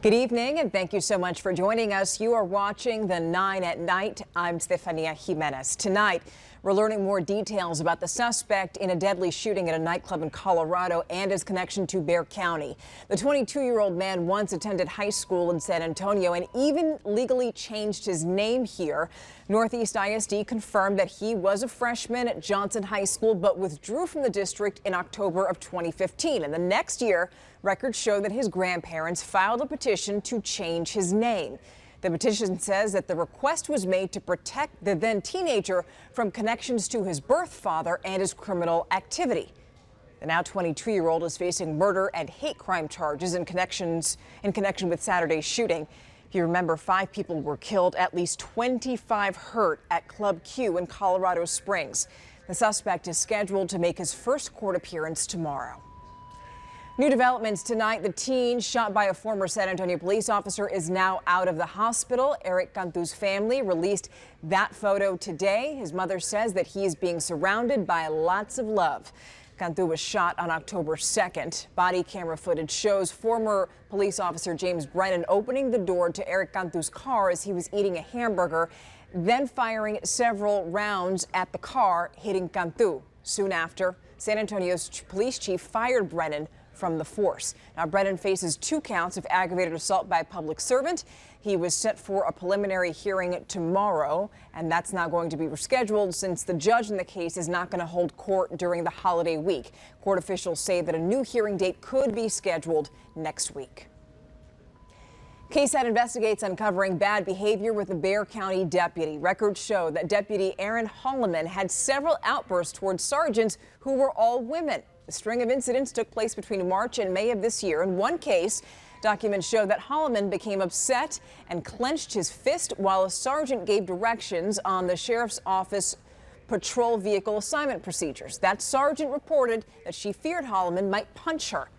Good evening, and thank you so much for joining us. You are watching the 9 at Night. I'm Stefania Jimenez. Tonight, we're learning more details about the suspect in a deadly shooting at a nightclub in Colorado and his connection to Bexar County. The 22 year old man once attended high school in San Antonio and even legally changed his name here. Northeast ISD confirmed that he was a freshman at Johnson High School but withdrew from the district in October of 2015. And the next year, records show that his grandparents filed a petition to change his name. The petition says that the request was made to protect the then teenager from connections to his birth father and his criminal activity. The now 22 year old is facing murder and hate crime charges in connections in connection with Saturday's shooting. If you remember, five people were killed, at least 25 hurt at Club Q in Colorado Springs. The suspect is scheduled to make his first court appearance tomorrow. New developments tonight. The teen shot by a former San Antonio police officer is now out of the hospital. Eric Cantu's family released that photo today. His mother says that he is being surrounded by lots of love. Cantu was shot on October 2nd. Body camera footage shows former police officer James Brennan opening the door to Eric Cantu's car as he was eating a hamburger, then firing several rounds at the car, hitting Cantu. Soon after, San Antonio's police chief fired Brennan from the force. Now, Brennan faces two counts of aggravated assault by a public servant. He was set for a preliminary hearing tomorrow, and that's now going to be rescheduled since the judge in the case is not going to hold court during the holiday week. Court officials say that a new hearing date could be scheduled next week. KSAT investigates uncovering bad behavior with a Bexar County deputy. Records show that Deputy Aaron Holloman had several outbursts towards sergeants who were all women. The string of incidents took place between March and May of this year. In one case, documents show that Holloman became upset and clenched his fist while a sergeant gave directions on the sheriff's office patrol vehicle assignment procedures. That sergeant reported that she feared Holloman might punch her.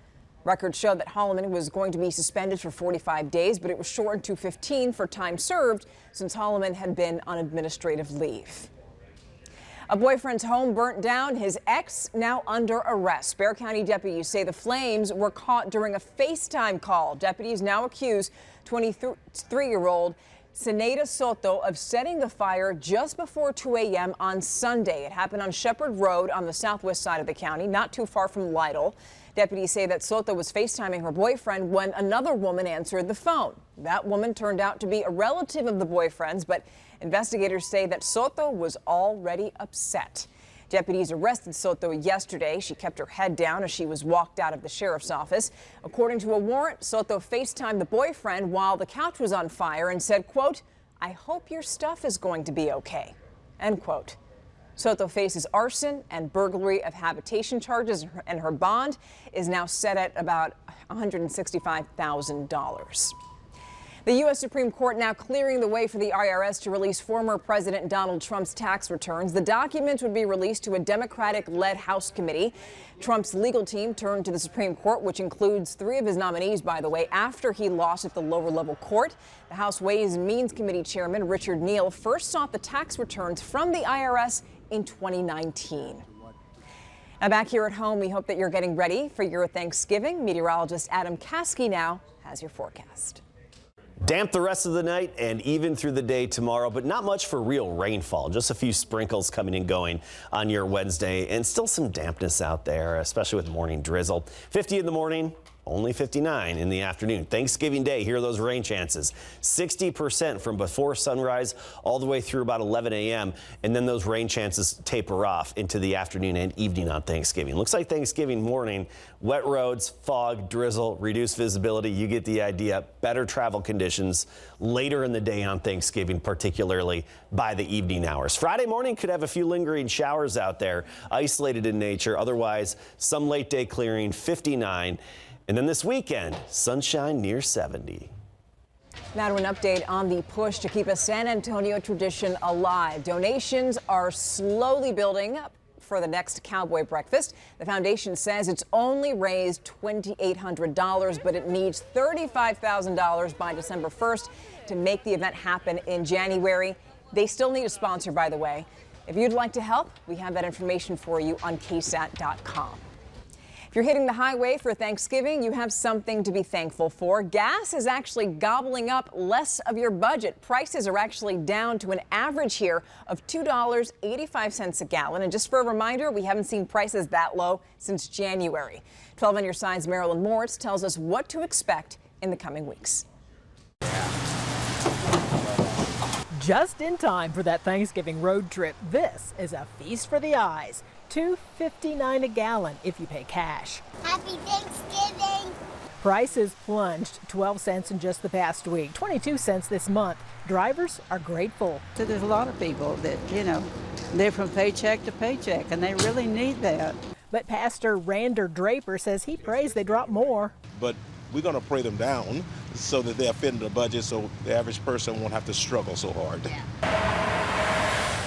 Records show that Holloman was going to be suspended for 45 days, but it was shortened to 15 for time served since Holloman had been on administrative leave. A boyfriend's home burnt down. His ex now under arrest. Bexar County deputies say the flames were caught during a FaceTime call. Deputies now accuse 23-year-old Seneda Soto of setting the fire just before 2 a.m. on Sunday. It happened on Shepherd Road on the southwest side of the county, not too far from Lytle. Deputies say that Soto was FaceTiming her boyfriend when another woman answered the phone. That woman turned out to be a relative of the boyfriend's, but investigators say that Soto was already upset. Deputies arrested Soto yesterday. She kept her head down as she was walked out of the sheriff's office. According to a warrant, Soto FaceTimed the boyfriend while the couch was on fire and said, quote, I hope your stuff is going to be okay, end quote. Soto faces arson and burglary of habitation charges, and her bond is now set at about $165,000. The U.S. Supreme Court now clearing the way for the IRS to release former President Donald Trump's tax returns. The documents would be released to a Democratic led House committee. Trump's legal team turned to the Supreme Court, which includes three of his nominees, by the way, after he lost at the lower level court. The House Ways and Means Committee Chairman Richard Neal first sought the tax returns from the IRS in 2019. Now back here at home, we hope that you're getting ready for your Thanksgiving. Meteorologist Adam Caskey now has your forecast. Damp the rest of the night and even through the day tomorrow, but not much for real rainfall. Just a few sprinkles coming and going on your Wednesday and still some dampness out there, especially with morning drizzle. 50 in the morning, only 59 in the afternoon. Thanksgiving Day, here are those rain chances. 60% from before sunrise all the way through about 11 a.m. And then those rain chances taper off into the afternoon and evening on Thanksgiving. Looks like Thanksgiving morning, wet roads, fog, drizzle, reduced visibility. You get the idea. Better travel conditions later in the day on Thanksgiving, particularly by the evening hours. Friday morning could have a few lingering showers out there, isolated in nature. Otherwise, some late day clearing, 59. And then this weekend, sunshine near 70. Now to an update on the push to keep a San Antonio tradition alive. Donations are slowly building up for the next cowboy breakfast. The foundation says it's only raised $2,800, but it needs $35,000 by December 1st to make the event happen in January. They still need a sponsor, by the way. If you'd like to help, we have that information for you on ksat.com. If you're hitting the highway for Thanksgiving, you have something to be thankful for. Gas is actually gobbling up less of your budget. Prices are actually down to an average here of $2.85 a gallon. And just for a reminder, we haven't seen prices that low since January. 12 on your side's Marilyn Moritz tells us what to expect in the coming weeks. Just in time for that Thanksgiving road trip, this is a feast for the eyes. $2.59 a gallon if you pay cash. Happy Thanksgiving! Prices plunged 12 cents in just the past week, 22 cents this month. Drivers are grateful. So there's a lot of people that, you know, they're from paycheck to paycheck and they really need that. But Pastor Rander Draper says he prays they drop more. But we're going to pray them down so that they'll fit into the budget so the average person won't have to struggle so hard.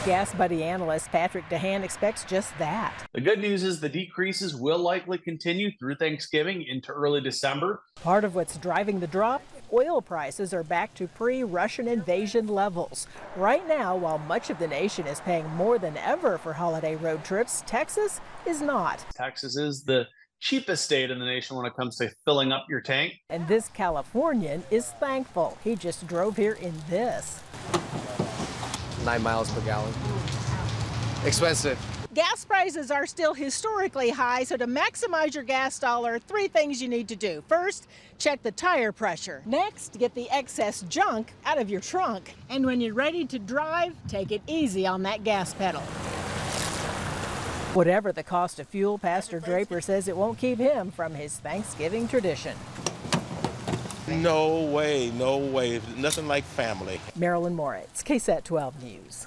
Gas Buddy analyst Patrick DeHaan expects just that. The good news is the decreases will likely continue through Thanksgiving into early December. Part of what's driving the drop oil prices are back to pre Russian invasion levels. Right now, while much of the nation is paying more than ever for holiday road trips, Texas is not. Texas is the cheapest state in the nation when it comes to filling up your tank. And this Californian is thankful. He just drove here in this nine miles per gallon. Expensive. Gas prices are still historically high, so to maximize your gas dollar, three things you need to do. First, check the tire pressure. Next, get the excess junk out of your trunk. And when you're ready to drive, take it easy on that gas pedal. Whatever the cost of fuel, Pastor Draper says it won't keep him from his Thanksgiving tradition. No way, no way. Nothing like family. Marilyn Moritz, KSAT 12 News.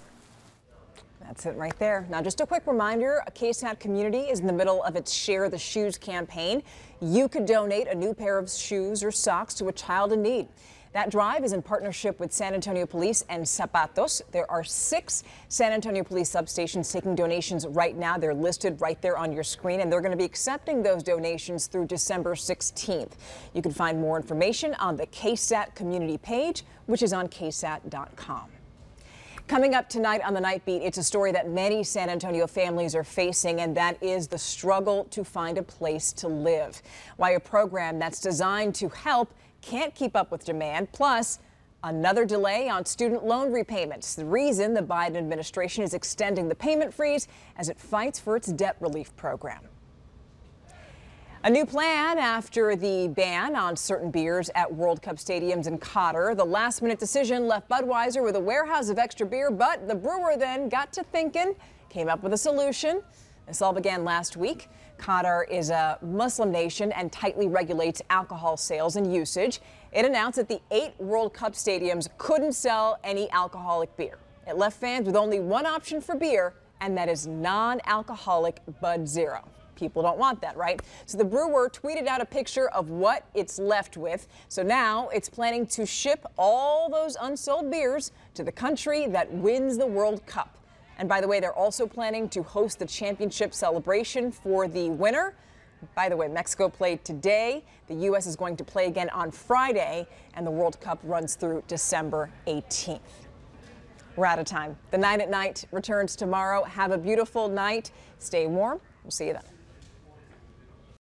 That's it right there. Now, just a quick reminder, a KSAT community is in the middle of its Share the Shoes campaign. You could donate a new pair of shoes or socks to a child in need. That drive is in partnership with San Antonio Police and Zapatos. There are six San Antonio Police substations taking donations right now. They're listed right there on your screen, and they're going to be accepting those donations through December 16th. You can find more information on the KSAT community page, which is on ksat.com. Coming up tonight on the Night Beat, it's a story that many San Antonio families are facing, and that is the struggle to find a place to live. Why a program that's designed to help can't keep up with demand. Plus, another delay on student loan repayments. The reason the Biden administration is extending the payment freeze as it fights for its debt relief program. A new plan after the ban on certain beers at World Cup stadiums in Qatar. The last minute decision left Budweiser with a warehouse of extra beer, but the brewer then got to thinking, came up with a solution. This all began last week. Qatar is a Muslim nation and tightly regulates alcohol sales and usage. It announced that the eight World Cup stadiums couldn't sell any alcoholic beer. It left fans with only one option for beer, and that is non alcoholic Bud Zero. People don't want that, right? So the brewer tweeted out a picture of what it's left with. So now it's planning to ship all those unsold beers to the country that wins the World Cup. And by the way, they're also planning to host the championship celebration for the winner. By the way, Mexico played today. The U.S. is going to play again on Friday, and the World Cup runs through December 18th. We're out of time. The 9 at Night returns tomorrow. Have a beautiful night. Stay warm. We'll see you then.